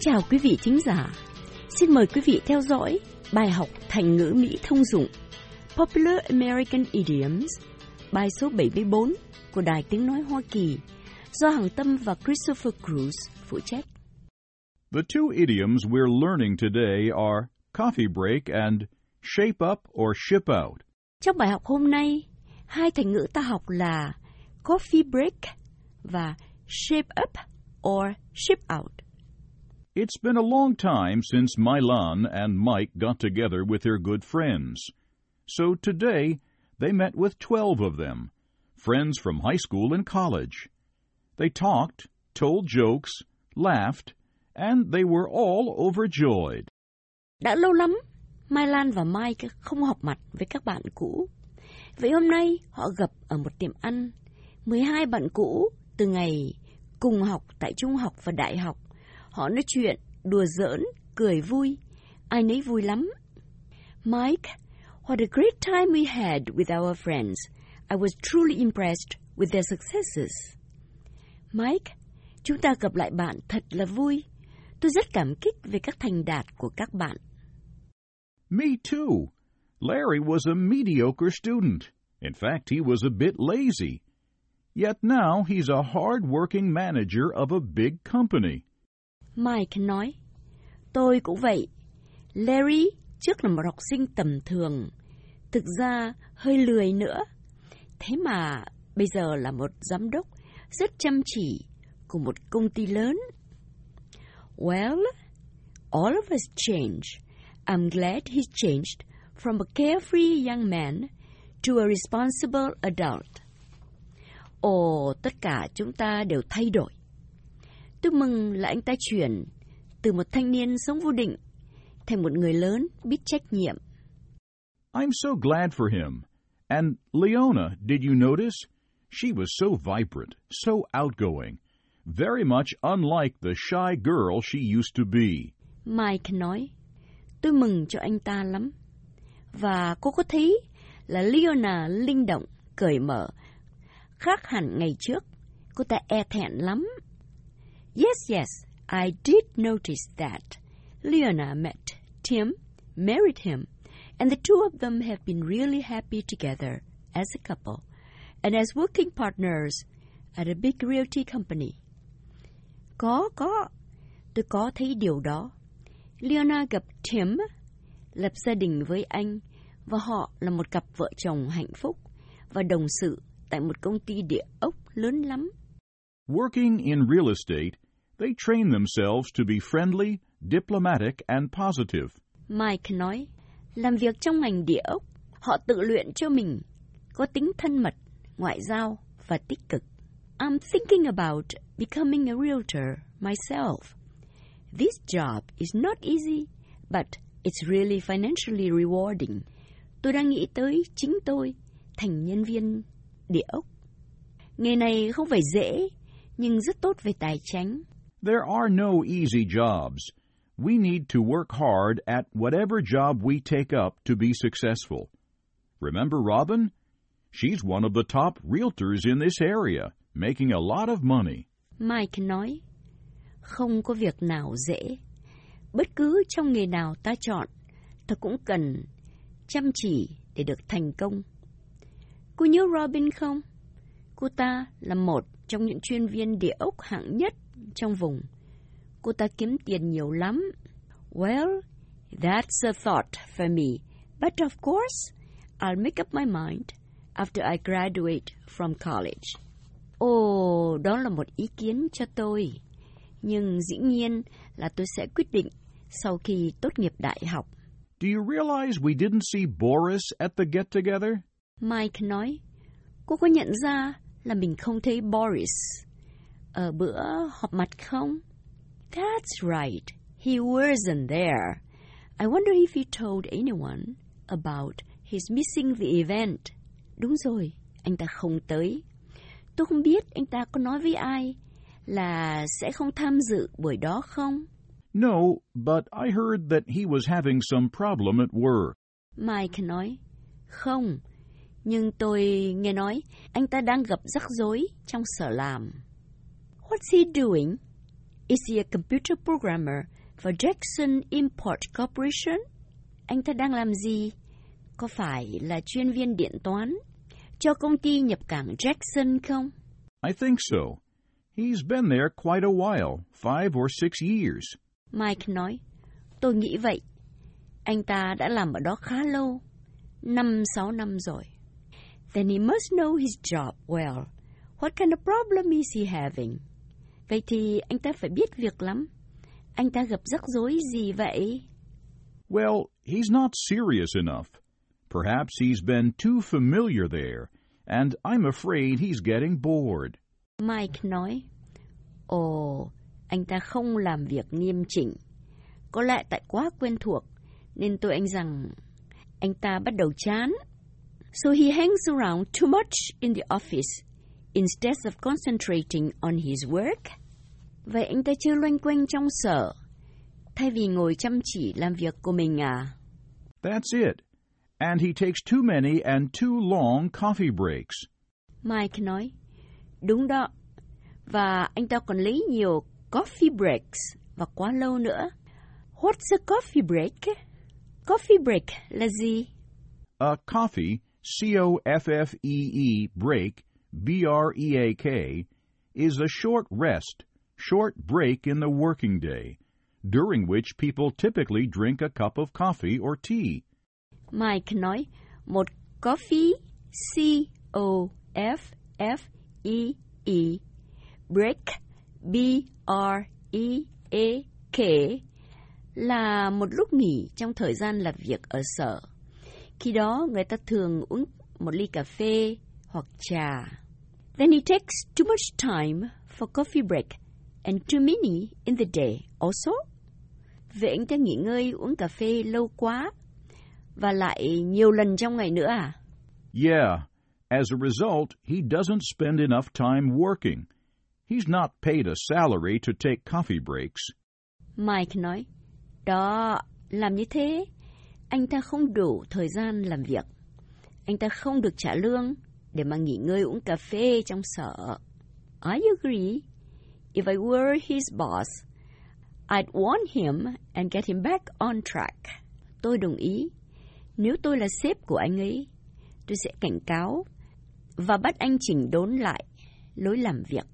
chào quý vị thính giả. Xin mời quý vị theo dõi bài học thành ngữ Mỹ thông dụng Popular American Idioms, bài số 74 của Đài Tiếng Nói Hoa Kỳ do Hằng Tâm và Christopher Cruz phụ trách. The two idioms we're learning today are coffee break and shape up or ship out. Trong bài học hôm nay, hai thành ngữ ta học là coffee break và shape up or ship out. It's been a long time since Milan and Mike got together with their good friends. So today, they met with 12 of them, friends from high school and college. They talked, told jokes, laughed, and they were all overjoyed. Đã lâu lắm, Mai và Mike không họp mặt với các bạn cũ. Vậy hôm nay họ gặp ở một tiệm ăn. 12 bạn cũ từ ngày cùng học tại trung học và đại học. Họ nói chuyện, đùa giỡn, cười vui. Ai nấy vui lắm. Mike, what a great time we had with our friends. I was truly impressed with their successes. Mike, chúng ta gặp lại bạn thật là vui. Tôi rất cảm kích về các thành đạt của các bạn. Me too. Larry was a mediocre student. In fact, he was a bit lazy. Yet now he's a hard-working manager of a big company. Mike nói, tôi cũng vậy. Larry trước là một học sinh tầm thường, thực ra hơi lười nữa. Thế mà bây giờ là một giám đốc rất chăm chỉ của một công ty lớn. Well, all of us change. I'm glad he changed from a carefree young man to a responsible adult. Ồ, tất cả chúng ta đều thay đổi. Tôi mừng là anh ta chuyển từ một thanh niên sống vô định thành một người lớn biết trách nhiệm. I'm so glad for him. And Leona, did you notice? She was so vibrant, so outgoing, very much unlike the shy girl she used to be. Mike nói, tôi mừng cho anh ta lắm. Và cô có thấy là Leona linh động, cởi mở, khác hẳn ngày trước. Cô ta e thẹn lắm. Yes, yes, I did notice that. Leona met Tim, married him, and the two of them have been really happy together as a couple and as working partners at a big realty company. Có, có, tôi có thấy điều đó. Leona gặp Tim, lập gia đình với anh, và họ là một cặp vợ chồng hạnh phúc và đồng sự tại một công ty địa ốc lớn lắm. Working in real estate, they train themselves to be friendly, diplomatic, and positive. Mike nói, làm việc trong ngành địa ốc, họ tự luyện cho mình có tính thân mật, ngoại giao và tích cực. I'm thinking about becoming a realtor myself. This job is not easy, but it's really financially rewarding. Tôi đang nghĩ tới chính tôi thành nhân viên địa ốc. Nghề này không phải dễ, nhưng rất tốt về tài chính. There are no easy jobs. We need to work hard at whatever job we take up to be successful. Remember Robin? She's one of the top realtors in this area, making a lot of money. Mike nói, không có việc nào dễ. Bất cứ trong nghề nào ta chọn, ta cũng cần chăm chỉ để được thành công. Cô nhớ Robin không? Cô ta là một trong những chuyên viên địa ốc hạng nhất trong vùng. Cô ta kiếm tiền nhiều lắm. Well, that's a thought for me. But of course, I'll make up my mind after I graduate from college. Ồ, đó là một ý kiến cho tôi. Nhưng dĩ nhiên là tôi sẽ quyết định sau khi tốt nghiệp đại học. Do you realize we didn't see Boris at the get together? Mike nói, cô có nhận ra là mình không thấy Boris ở bữa họp mặt không? That's right, he wasn't there. I wonder if he told anyone about his missing the event. Đúng rồi, anh ta không tới. Tôi không biết anh ta có nói với ai là sẽ không tham dự buổi đó không? No, but I heard that he was having some problem at work. Mike nói, không, nhưng tôi nghe nói anh ta đang gặp rắc rối trong sở làm. What's he doing? Is he a computer programmer for Jackson Import Corporation? Anh ta đang làm gì? Có phải là chuyên viên điện toán cho công ty nhập cảng Jackson không? I think so. He's been there quite a while, five or six years. Mike nói, tôi nghĩ vậy. Anh ta đã làm ở đó khá lâu, năm sáu năm rồi. Then he must know his job well. What kind of problem is he having? Vậy thì anh ta phải biết việc lắm. Anh ta gặp rắc rối gì vậy? Well, he's not serious enough. Perhaps he's been too familiar there, and I'm afraid he's getting bored. Mike nói, Ồ, anh ta không làm việc nghiêm chỉnh. Có lẽ tại quá quen thuộc, nên tôi anh rằng anh ta bắt đầu chán. So he hangs around too much in the office instead of concentrating on his work. Vậy anh ta chưa loanh quanh trong sở, thay vì ngồi chăm chỉ làm việc của mình à? That's it. And he takes too many and too long coffee breaks. Mike nói, đúng đó. Và anh ta còn lấy nhiều coffee breaks và quá lâu nữa. What's a coffee break? Coffee break là gì? A coffee, C O F F E E, break, B R E A K, is a short rest, short break in the working day, during which people typically drink a cup of coffee or tea. Mike nói, một coffee, C O F F E E, break, B R E A K, là một lúc nghỉ trong thời gian làm việc ở sở. Khi đó người ta thường uống một ly cà phê hoặc trà. Then he takes too much time for coffee break and too many in the day also. Vậy anh ta nghỉ ngơi uống cà phê lâu quá và lại nhiều lần trong ngày nữa à? Yeah, as a result, he doesn't spend enough time working. He's not paid a salary to take coffee breaks. Mike nói, đó, làm như thế, anh ta không đủ thời gian làm việc. Anh ta không được trả lương để mà nghỉ ngơi uống cà phê trong sở. I agree. If I were his boss, I'd warn him and get him back on track. Tôi đồng ý. Nếu tôi là sếp của anh ấy, tôi sẽ cảnh cáo và bắt anh chỉnh đốn lại lối làm việc.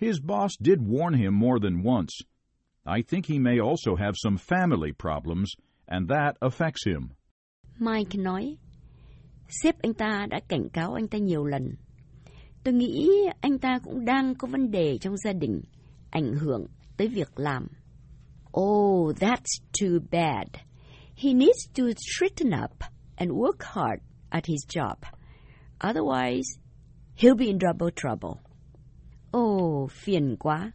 His boss did warn him more than once. I think he may also have some family problems, and that affects him. Mike nói, sếp anh ta đã cảnh cáo anh ta nhiều lần. Tôi nghĩ anh ta cũng đang có vấn đề trong gia đình, ảnh hưởng tới việc làm. Oh, that's too bad. He needs to straighten up and work hard at his job. Otherwise, he'll be in double trouble. Oh, phiền quá.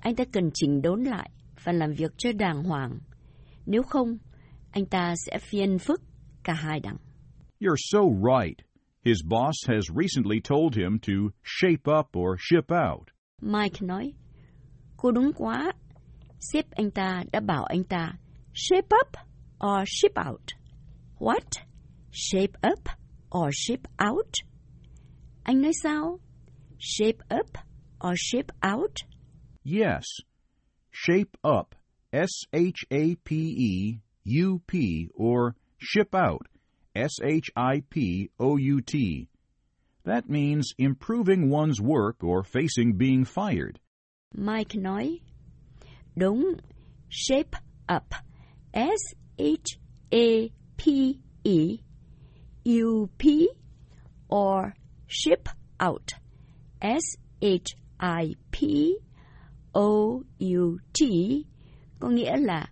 Anh ta cần chỉnh đốn lại và làm việc cho đàng hoàng. Nếu không, anh ta sẽ phiền phức cả hai đằng. You're so right. His boss has recently told him to shape up or ship out. Mike nói, cô đúng quá. Sếp anh ta đã bảo anh ta shape up or ship out. What? Shape up or ship out? Anh nói sao? Shape up or ship out? Yes. Shape up, S H A P E U P, or ship out, S H I P O U T. That means improving one's work or facing being fired. Mike nói, đúng, shape up, S H A P E. U P, or ship out, S H I P O U T, có nghĩa là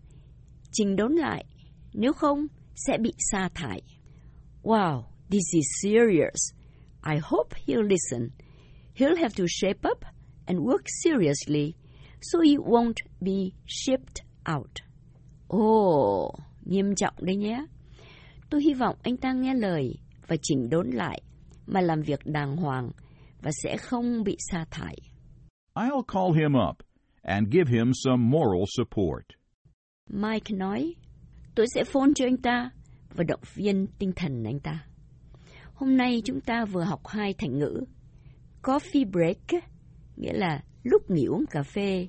trình đốn lại, nếu không sẽ bị sa thải. Wow, this is serious. I hope he'll listen. He'll have to shape up and work seriously so he won't be shipped out. Ồ, oh, nghiêm trọng đấy nhé. Tôi hy vọng anh ta nghe lời và chỉnh đốn lại mà làm việc đàng hoàng và sẽ không bị sa thải. I'll call him up and give him some moral support. Mike nói, tôi sẽ phone cho anh ta và động viên tinh thần anh ta. Hôm nay chúng ta vừa học hai thành ngữ. Coffee break, nghĩa là lúc nghỉ uống cà phê,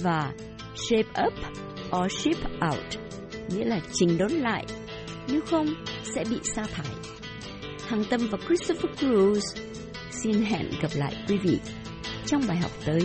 và shape up or ship out, nghĩa là trình đốn lại, nếu không sẽ bị sa thải. Hằng Tâm và Christopher Cruz xin hẹn gặp lại quý vị trong bài học tới.